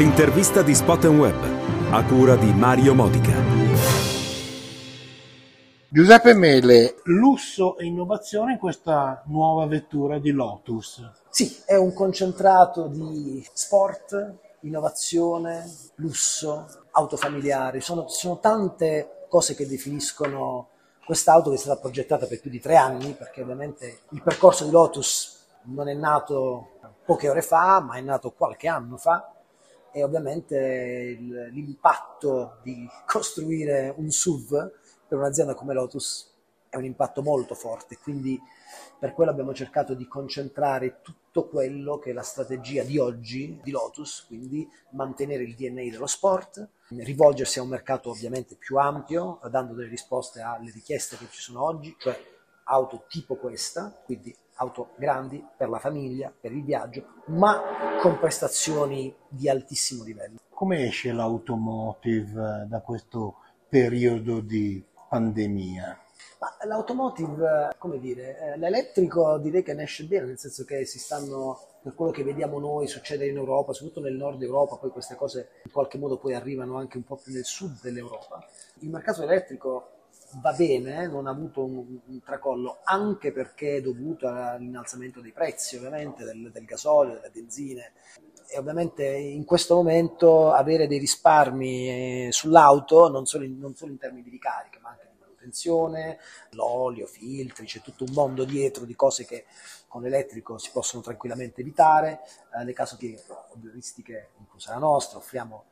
L'intervista di Spot Web, a cura di Mario Modica. Giuseppe Mele, lusso e innovazione in questa nuova vettura di Lotus. Sì, è un concentrato di sport, innovazione, lusso, auto familiari. Sono, sono tante cose che definiscono quest'auto che è stata progettata per più di tre anni, perché ovviamente il percorso di Lotus non è nato poche ore fa, ma è nato qualche anno fa e ovviamente l'impatto di costruire un SUV per un'azienda come Lotus è un impatto molto forte, quindi per quello abbiamo cercato di concentrare tutto quello che è la strategia di oggi di Lotus, quindi mantenere il DNA dello sport, rivolgersi a un mercato ovviamente più ampio, dando delle risposte alle richieste che ci sono oggi, cioè auto tipo questa, quindi auto grandi per la famiglia, per il viaggio, ma con prestazioni di altissimo livello. Come esce l'automotive da questo periodo di pandemia? L'automotive, come dire, eh, l'elettrico direi che ne esce bene, nel senso che si stanno, per quello che vediamo noi succedere in Europa, soprattutto nel nord Europa, poi queste cose in qualche modo poi arrivano anche un po' più nel sud dell'Europa. Il mercato elettrico va bene, non ha avuto un, un, tracollo, anche perché è dovuto all'innalzamento dei prezzi ovviamente del, del gasolio, delle benzine. E ovviamente in questo momento avere dei risparmi eh, sull'auto non solo, in, non solo in termini di ricarica ma anche di manutenzione, l'olio, filtri, c'è tutto un mondo dietro di cose che con l'elettrico si possono tranquillamente evitare, eh, le casustiche obbioistiche inclusa la nostra, offriamo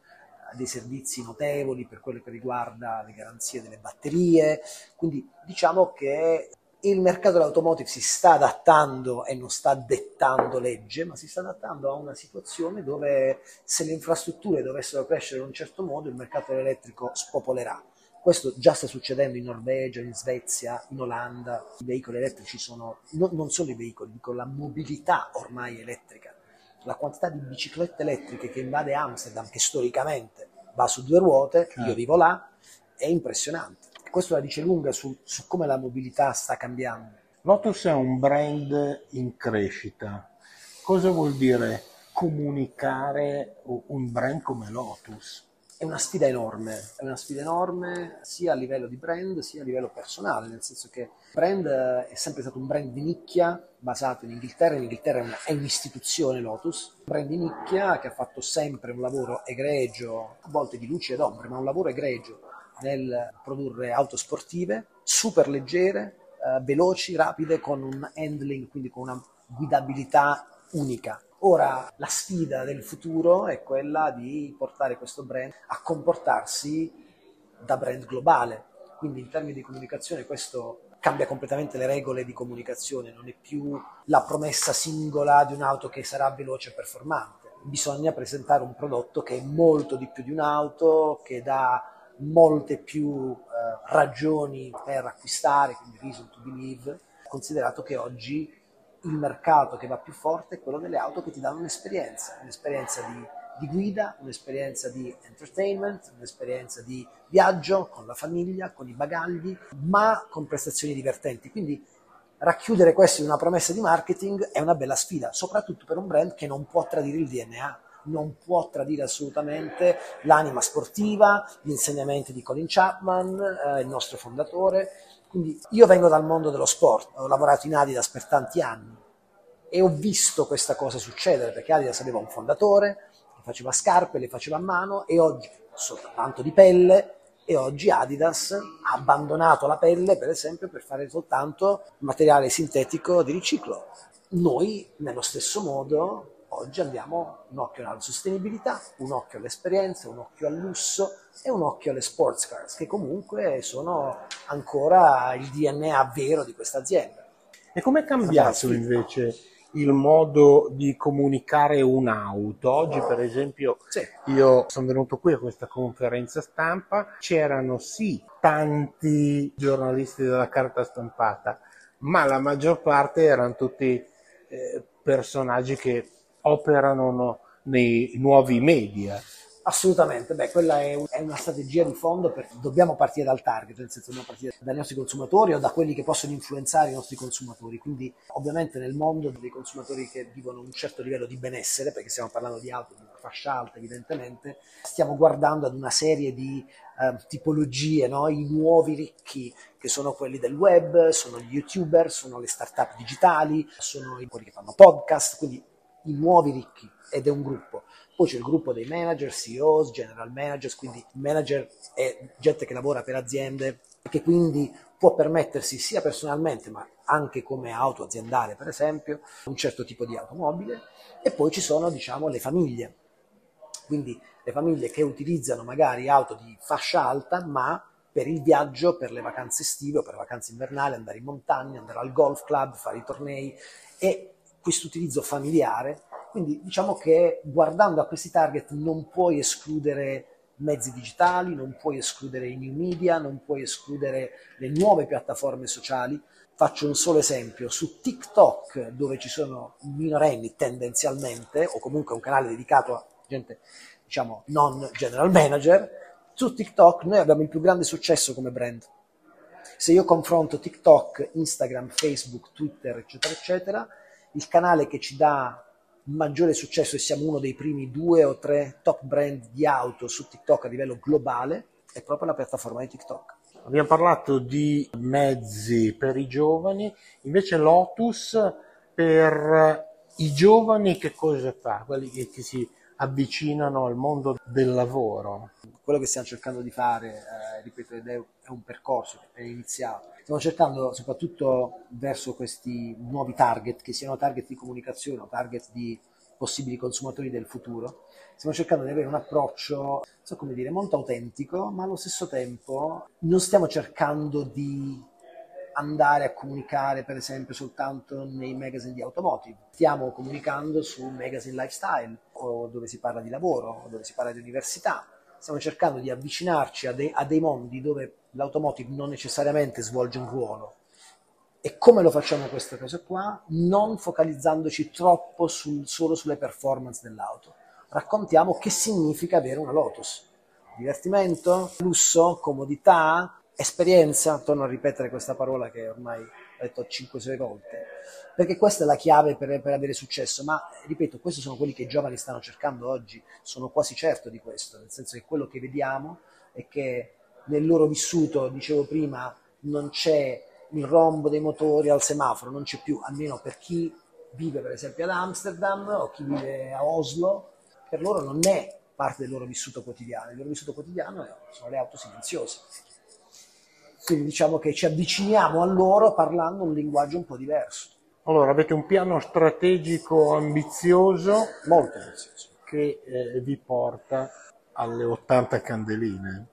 dei servizi notevoli per quello che riguarda le garanzie delle batterie, quindi diciamo che il mercato dell'automotive si sta adattando e non sta dettando legge, ma si sta adattando a una situazione dove se le infrastrutture dovessero crescere in un certo modo il mercato elettrico spopolerà. Questo già sta succedendo in Norvegia, in Svezia, in Olanda. I veicoli elettrici sono, no, non solo i veicoli, dico la mobilità ormai elettrica la quantità di biciclette elettriche che invade Amsterdam, che storicamente va su due ruote, certo. io vivo là, è impressionante. Questo la dice lunga su, su come la mobilità sta cambiando. Lotus è un brand in crescita. Cosa vuol dire comunicare un brand come Lotus? È una sfida enorme, è una sfida enorme sia a livello di brand sia a livello personale, nel senso che il brand è sempre stato un brand di nicchia basato in Inghilterra, in Inghilterra è, una, è un'istituzione Lotus, un brand di nicchia che ha fatto sempre un lavoro egregio, a volte di luce ed ombre, ma un lavoro egregio nel produrre auto sportive, super leggere, eh, veloci, rapide, con un handling, quindi con una guidabilità unica Ora la sfida del futuro è quella di portare questo brand a comportarsi da brand globale, quindi in termini di comunicazione questo cambia completamente le regole di comunicazione, non è più la promessa singola di un'auto che sarà veloce e performante, bisogna presentare un prodotto che è molto di più di un'auto, che dà molte più eh, ragioni per acquistare, quindi reason to believe, considerato che oggi il mercato che va più forte è quello delle auto che ti danno un'esperienza, un'esperienza di, di guida, un'esperienza di entertainment, un'esperienza di viaggio con la famiglia, con i bagagli, ma con prestazioni divertenti. Quindi racchiudere questo in una promessa di marketing è una bella sfida, soprattutto per un brand che non può tradire il DNA, non può tradire assolutamente l'anima sportiva, gli insegnamenti di Colin Chapman, eh, il nostro fondatore, quindi io vengo dal mondo dello sport, ho lavorato in Adidas per tanti anni e ho visto questa cosa succedere perché Adidas aveva un fondatore che faceva scarpe, le faceva a mano e oggi soltanto di pelle e oggi Adidas ha abbandonato la pelle per esempio per fare soltanto materiale sintetico di riciclo. Noi nello stesso modo oggi andiamo un occhio alla sostenibilità, un occhio all'esperienza, un occhio al lusso e un occhio alle sports cars, che comunque sono ancora il DNA vero di questa azienda. E come è cambiato invece il modo di comunicare un'auto? Oggi, per esempio, sì. io sono venuto qui a questa conferenza stampa, c'erano sì tanti giornalisti della carta stampata, ma la maggior parte erano tutti eh, personaggi che operano no, nei nuovi media. Assolutamente, beh, quella è, un, è, una strategia di fondo perché dobbiamo partire dal target, nel senso dobbiamo partire dai nostri consumatori o da quelli che possono influenzare i nostri consumatori. Quindi ovviamente nel mondo dei consumatori che vivono un certo livello di benessere, perché stiamo parlando di auto di una fascia alta evidentemente, stiamo guardando ad una serie di eh, tipologie, no? i nuovi ricchi che sono quelli del web, sono gli youtuber, sono le start-up digitali, sono quelli che fanno podcast, quindi i nuovi ricchi ed è un gruppo. Poi c'è il gruppo dei manager, CEOs, general managers, quindi manager è gente che lavora per aziende e che quindi può permettersi sia personalmente ma anche come auto aziendale per esempio un certo tipo di automobile. E poi ci sono diciamo le famiglie. Quindi le famiglie che utilizzano magari auto di fascia alta ma per il viaggio, per le vacanze estive o per le vacanze invernali, andare in montagna, andare al golf club, fare i tornei e questo utilizzo familiare quindi diciamo che guardando a questi target non puoi escludere mezzi digitali, non puoi escludere i new media, non puoi escludere le nuove piattaforme sociali. Faccio un solo esempio, su TikTok dove ci sono minorenni tendenzialmente, o comunque un canale dedicato a gente diciamo non general manager, su TikTok noi abbiamo il più grande successo come brand. Se io confronto TikTok, Instagram, Facebook, Twitter, eccetera, eccetera, il canale che ci dà maggiore successo e siamo uno dei primi due o tre top brand di auto su TikTok a livello globale, è proprio la piattaforma di TikTok. Abbiamo parlato di mezzi per i giovani, invece Lotus per i giovani che cosa fa? Quelli che, si avvicinano al mondo del lavoro. Quello che stiamo cercando di fare, eh, ripeto, è, un percorso che è iniziato. Stiamo cercando soprattutto verso questi nuovi target, che siano target di comunicazione o target di possibili consumatori del futuro, stiamo cercando di avere un approccio, so come dire, molto autentico, ma allo stesso tempo non stiamo cercando di andare a comunicare per esempio soltanto nei magazine di automotive. Stiamo comunicando su magazine lifestyle o dove si parla di lavoro o dove si parla di università. Stiamo cercando di avvicinarci a, de- a dei mondi dove l'automotive non necessariamente svolge un ruolo. E come lo facciamo queste cose qua? Non focalizzandoci troppo sul, solo sulle performance dell'auto. Raccontiamo che significa avere una Lotus. Divertimento, lusso, comodità, esperienza, torno a ripetere questa parola che ormai ho detto 5-6 volte, perché questa è la chiave per, per, avere successo, ma ripeto, questi sono quelli che i giovani stanno cercando oggi, sono quasi certo di questo, nel senso che quello che vediamo è che nel loro vissuto, dicevo prima, non c'è il rombo dei motori al semaforo, non c'è più, almeno per chi vive per esempio ad Amsterdam o chi vive a Oslo, per loro non è parte del loro vissuto quotidiano, il loro vissuto quotidiano sono le auto silenziose quindi diciamo che ci avviciniamo a loro parlando un linguaggio un po' diverso. Allora, avete un piano strategico ambizioso, molto ambizioso, che eh, vi porta alle 80 candeline.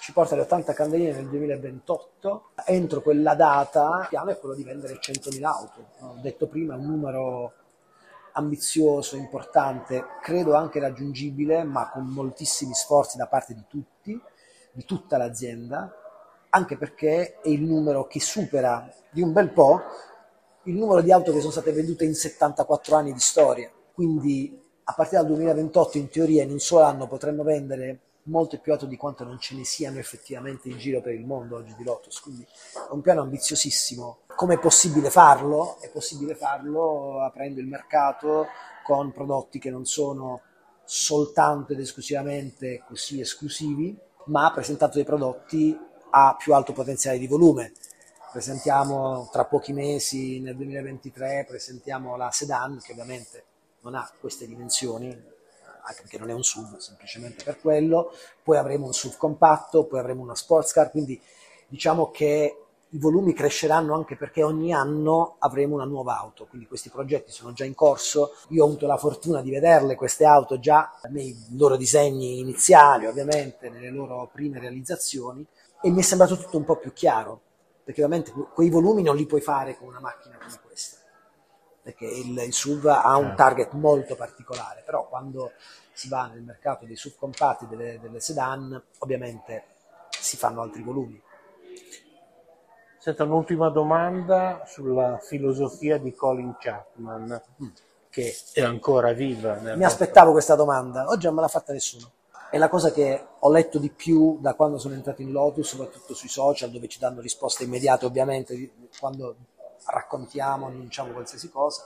Ci porta alle 80 candeline nel 2028. Entro quella data, il piano è quello di vendere 100.000 auto. Ho detto prima, un numero ambizioso, importante, credo anche raggiungibile, ma con moltissimi sforzi da parte di tutti, di tutta l'azienda anche perché è il numero che supera di un bel po' il numero di auto che sono state vendute in 74 anni di storia. Quindi a partire dal 2028 in teoria in un solo anno potremmo vendere molte più auto di quanto non ce ne siano effettivamente in giro per il mondo oggi di Lotus. Quindi è un piano ambiziosissimo. Come è possibile farlo? È possibile farlo aprendo il mercato con prodotti che non sono soltanto ed esclusivamente così esclusivi, ma presentando dei prodotti ha più alto potenziale di volume. Presentiamo tra pochi mesi, nel 2023, presentiamo la sedan che ovviamente non ha queste dimensioni, anche perché non è un SUV, semplicemente per quello. Poi avremo un SUV compatto, poi avremo una sports car, quindi diciamo che i volumi cresceranno anche perché ogni anno avremo una nuova auto, quindi questi progetti sono già in corso. Io ho avuto la fortuna di vederle queste auto già nei loro disegni iniziali, ovviamente, nelle loro prime realizzazioni e mi è sembrato tutto un po' più chiaro, perché ovviamente quei volumi non li puoi fare con una macchina come questa, perché il, il SUV ha un certo. target molto particolare, però quando si va nel mercato dei SUV compatti, delle, delle sedan, ovviamente si fanno altri volumi. Senta, un'ultima domanda sulla filosofia di Colin Chapman, mm. che è ancora viva. Mi aspettavo questa domanda, oggi non me l'ha fatta nessuno. È la cosa che ho letto di più da quando sono entrato in Lotus, soprattutto sui social, dove ci danno risposte immediate, ovviamente, quando raccontiamo, annunciamo qualsiasi cosa.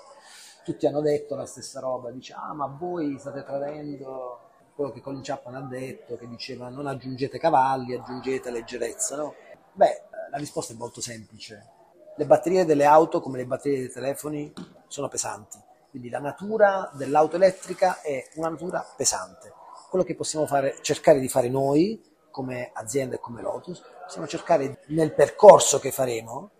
Tutti hanno detto la stessa roba, dice, ah ma voi state tradendo quello che Colin Chapman ha detto, che diceva non aggiungete cavalli, aggiungete leggerezza, no? Beh, la risposta è molto semplice. Le batterie delle auto, come le batterie dei telefoni, sono pesanti. Quindi la natura dell'auto elettrica è una natura pesante quello che possiamo fare, cercare di fare noi come azienda e come Lotus, possiamo cercare nel percorso che faremo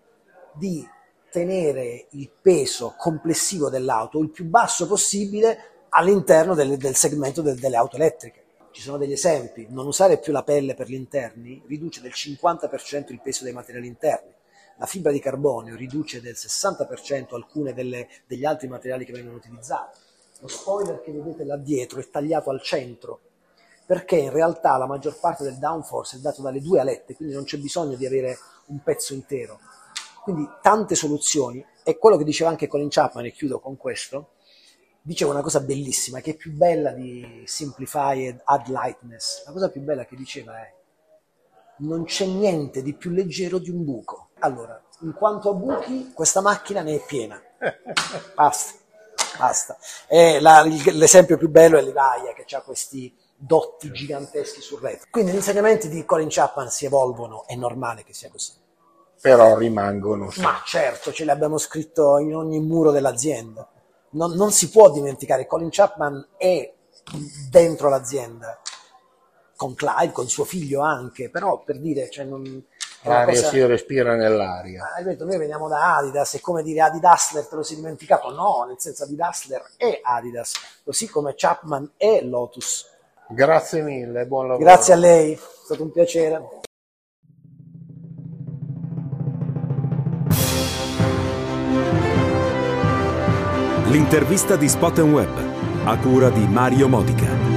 di tenere il peso complessivo dell'auto il più basso possibile all'interno del, del segmento del, delle auto elettriche. Ci sono degli esempi, non usare più la pelle per gli interni riduce del 50% il peso dei materiali interni, la fibra di carbonio riduce del 60% alcune delle, degli altri materiali che vengono utilizzati lo spoiler che vedete là dietro è tagliato al centro perché in realtà la maggior parte del downforce è dato dalle due alette, quindi non c'è bisogno di avere un pezzo intero. Quindi tante soluzioni, e quello che diceva anche Colin Chapman, e chiudo con questo, diceva una cosa bellissima, che è più bella di Simplify ed Add Lightness. La cosa più bella che diceva è non c'è niente di più leggero di un buco. Allora, in quanto a buchi, questa macchina ne è piena. Basta. Basta. La, l'esempio più bello è l'Ivaia che ha questi dotti giganteschi sul retro. Quindi gli insegnamenti di Colin Chapman si evolvono, è normale che sia così. Però rimangono. Sì. Ma certo, ce li abbiamo scritto in ogni muro dell'azienda. Non, non si può dimenticare, Colin Chapman è dentro l'azienda, con Clive, con suo figlio anche, però per dire, cioè non, L'aria cosa... si respira nell'aria. Hai detto, noi veniamo da Adidas, è come dire Adidasler, te lo sei dimenticato? No, nel senso Adidasler è Adidas, così come Chapman è Lotus. Grazie mille, buon lavoro. Grazie a lei, è stato un piacere. L'intervista di Spot Web, a cura di Mario Modica.